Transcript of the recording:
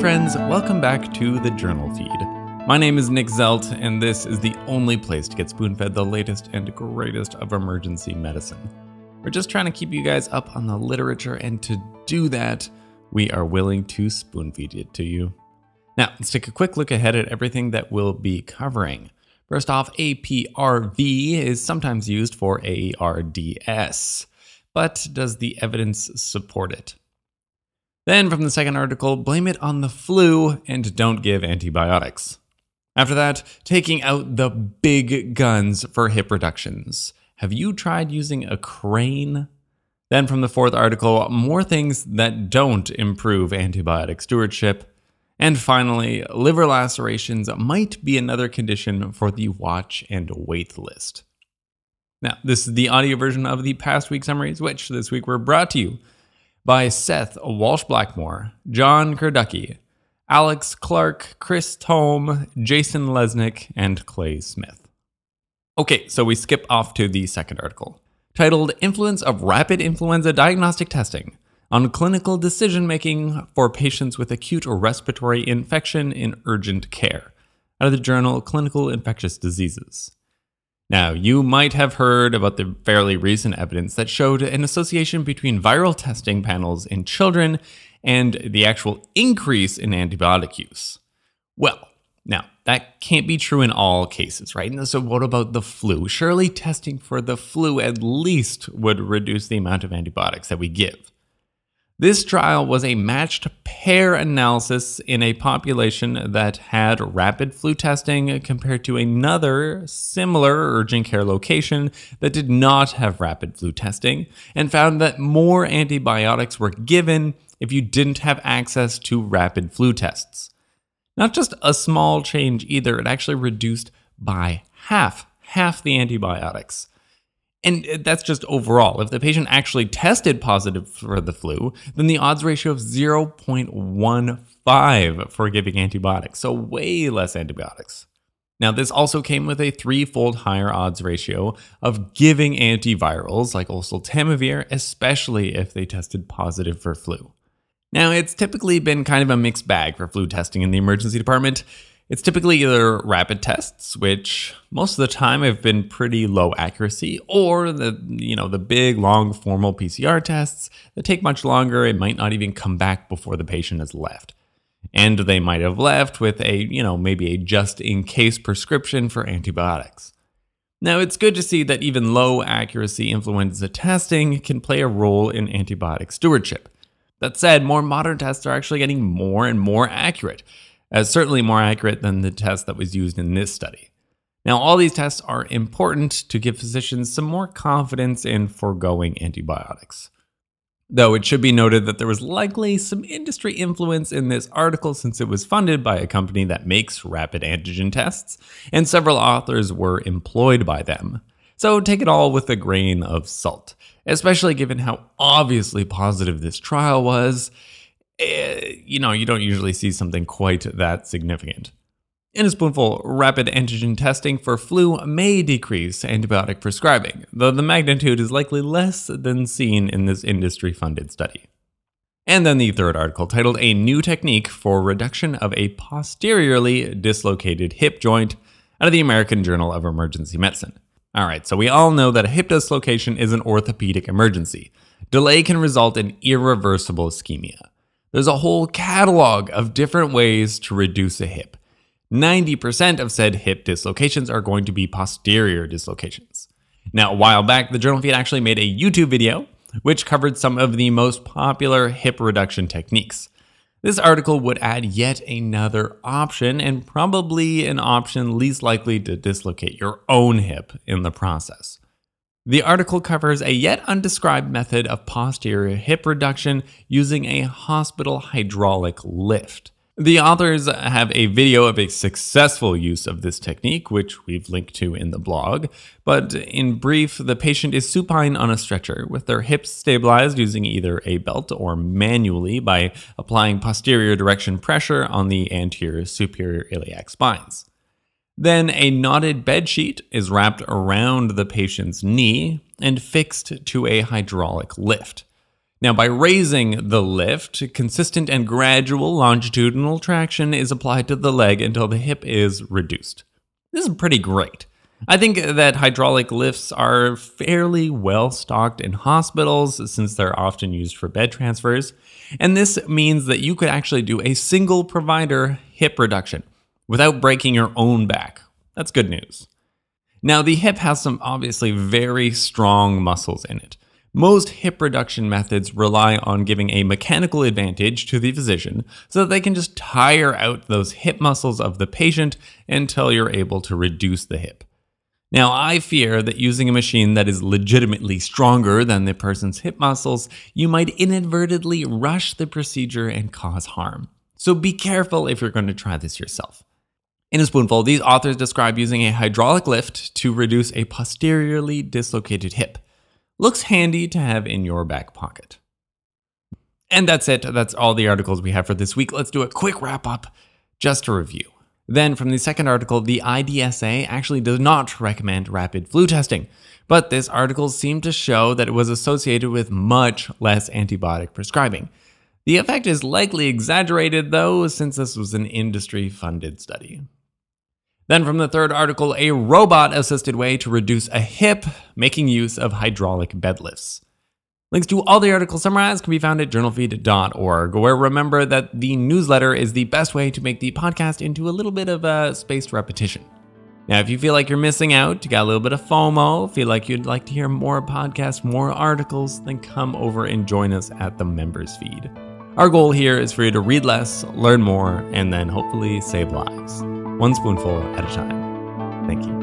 friends, welcome back to the Journal Feed. My name is Nick Zelt, and this is the only place to get spoon fed the latest and greatest of emergency medicine. We're just trying to keep you guys up on the literature, and to do that, we are willing to spoon feed it to you. Now, let's take a quick look ahead at everything that we'll be covering. First off, APRV is sometimes used for ARDS, but does the evidence support it? Then, from the second article, blame it on the flu and don't give antibiotics. After that, taking out the big guns for hip reductions. Have you tried using a crane? Then, from the fourth article, more things that don't improve antibiotic stewardship. And finally, liver lacerations might be another condition for the watch and wait list. Now, this is the audio version of the past week summaries, which this week were brought to you by Seth Walsh Blackmore, John Kurducky, Alex Clark, Chris Tome, Jason Lesnick, and Clay Smith. Okay, so we skip off to the second article, titled Influence of Rapid Influenza Diagnostic Testing on Clinical Decision Making for Patients with Acute Respiratory Infection in Urgent Care, out of the journal Clinical Infectious Diseases. Now, you might have heard about the fairly recent evidence that showed an association between viral testing panels in children and the actual increase in antibiotic use. Well, now, that can't be true in all cases, right? So, what about the flu? Surely testing for the flu at least would reduce the amount of antibiotics that we give. This trial was a matched pair analysis in a population that had rapid flu testing compared to another similar urgent care location that did not have rapid flu testing, and found that more antibiotics were given if you didn't have access to rapid flu tests. Not just a small change either, it actually reduced by half, half the antibiotics. And uh, that's just overall. If the patient actually tested positive for the flu, then the odds ratio of 0.15 for giving antibiotics, so way less antibiotics. Now, this also came with a threefold higher odds ratio of giving antivirals like oseltamivir, especially if they tested positive for flu. Now, it's typically been kind of a mixed bag for flu testing in the emergency department. It's typically either rapid tests, which most of the time have been pretty low accuracy, or the you know the big long formal PCR tests that take much longer and might not even come back before the patient has left. And they might have left with a, you know, maybe a just in case prescription for antibiotics. Now, it's good to see that even low accuracy influenza testing can play a role in antibiotic stewardship. That said, more modern tests are actually getting more and more accurate as certainly more accurate than the test that was used in this study. Now, all these tests are important to give physicians some more confidence in foregoing antibiotics. Though it should be noted that there was likely some industry influence in this article since it was funded by a company that makes rapid antigen tests, and several authors were employed by them. So take it all with a grain of salt, especially given how obviously positive this trial was Eh, you know, you don't usually see something quite that significant. In a spoonful, rapid antigen testing for flu may decrease antibiotic prescribing, though the magnitude is likely less than seen in this industry funded study. And then the third article, titled A New Technique for Reduction of a Posteriorly Dislocated Hip Joint, out of the American Journal of Emergency Medicine. All right, so we all know that a hip dislocation is an orthopedic emergency. Delay can result in irreversible ischemia. There's a whole catalog of different ways to reduce a hip. 90% of said hip dislocations are going to be posterior dislocations. Now, a while back, the Journal Feed actually made a YouTube video which covered some of the most popular hip reduction techniques. This article would add yet another option, and probably an option least likely to dislocate your own hip in the process. The article covers a yet undescribed method of posterior hip reduction using a hospital hydraulic lift. The authors have a video of a successful use of this technique, which we've linked to in the blog. But in brief, the patient is supine on a stretcher with their hips stabilized using either a belt or manually by applying posterior direction pressure on the anterior superior iliac spines. Then a knotted bed sheet is wrapped around the patient's knee and fixed to a hydraulic lift. Now, by raising the lift, consistent and gradual longitudinal traction is applied to the leg until the hip is reduced. This is pretty great. I think that hydraulic lifts are fairly well stocked in hospitals since they're often used for bed transfers. And this means that you could actually do a single provider hip reduction without breaking your own back. That's good news. Now, the hip has some obviously very strong muscles in it. Most hip reduction methods rely on giving a mechanical advantage to the physician so that they can just tire out those hip muscles of the patient until you're able to reduce the hip. Now, I fear that using a machine that is legitimately stronger than the person's hip muscles, you might inadvertently rush the procedure and cause harm. So be careful if you're going to try this yourself. In a spoonful, these authors describe using a hydraulic lift to reduce a posteriorly dislocated hip looks handy to have in your back pocket. And that's it. That's all the articles we have for this week. Let's do a quick wrap up just to review. Then, from the second article, the IDSA actually does not recommend rapid flu testing, but this article seemed to show that it was associated with much less antibiotic prescribing. The effect is likely exaggerated, though, since this was an industry funded study. Then, from the third article, a robot assisted way to reduce a hip, making use of hydraulic bed lifts. Links to all the articles summarized can be found at journalfeed.org, where remember that the newsletter is the best way to make the podcast into a little bit of a spaced repetition. Now, if you feel like you're missing out, you got a little bit of FOMO, feel like you'd like to hear more podcasts, more articles, then come over and join us at the members feed. Our goal here is for you to read less, learn more, and then hopefully save lives one spoonful at a time. Thank you.